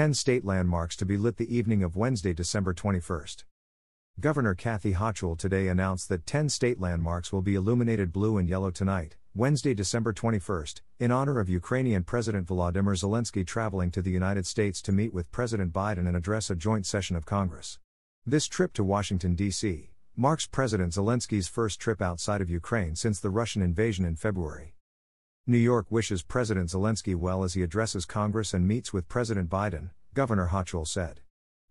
10 state landmarks to be lit the evening of Wednesday, December 21st. Governor Kathy Hochul today announced that 10 state landmarks will be illuminated blue and yellow tonight, Wednesday, December 21st, in honor of Ukrainian President Volodymyr Zelensky traveling to the United States to meet with President Biden and address a joint session of Congress. This trip to Washington, D.C., marks President Zelensky's first trip outside of Ukraine since the Russian invasion in February. New York wishes President Zelensky well as he addresses Congress and meets with President Biden, Governor Hochul said.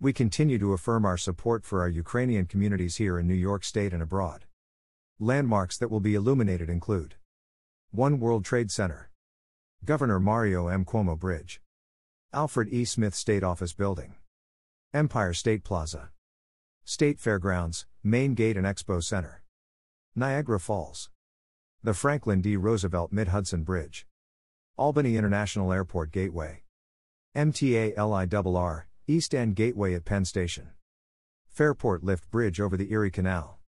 We continue to affirm our support for our Ukrainian communities here in New York State and abroad. Landmarks that will be illuminated include One World Trade Center, Governor Mario M. Cuomo Bridge, Alfred E. Smith State Office Building, Empire State Plaza, State Fairgrounds, Main Gate and Expo Center, Niagara Falls, the Franklin D. Roosevelt Mid Hudson Bridge, Albany International Airport Gateway, MTA LIRR, East End Gateway at Penn Station. Fairport Lift Bridge over the Erie Canal.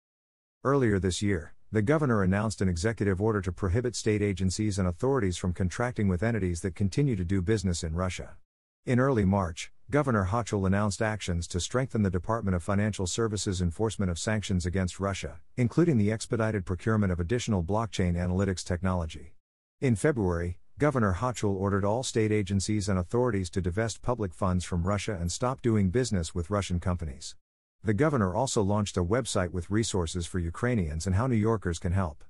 Earlier this year, the governor announced an executive order to prohibit state agencies and authorities from contracting with entities that continue to do business in Russia. In early March, Governor Hochul announced actions to strengthen the Department of Financial Services enforcement of sanctions against Russia, including the expedited procurement of additional blockchain analytics technology. In February, Governor Hochul ordered all state agencies and authorities to divest public funds from Russia and stop doing business with Russian companies. The governor also launched a website with resources for Ukrainians and how New Yorkers can help.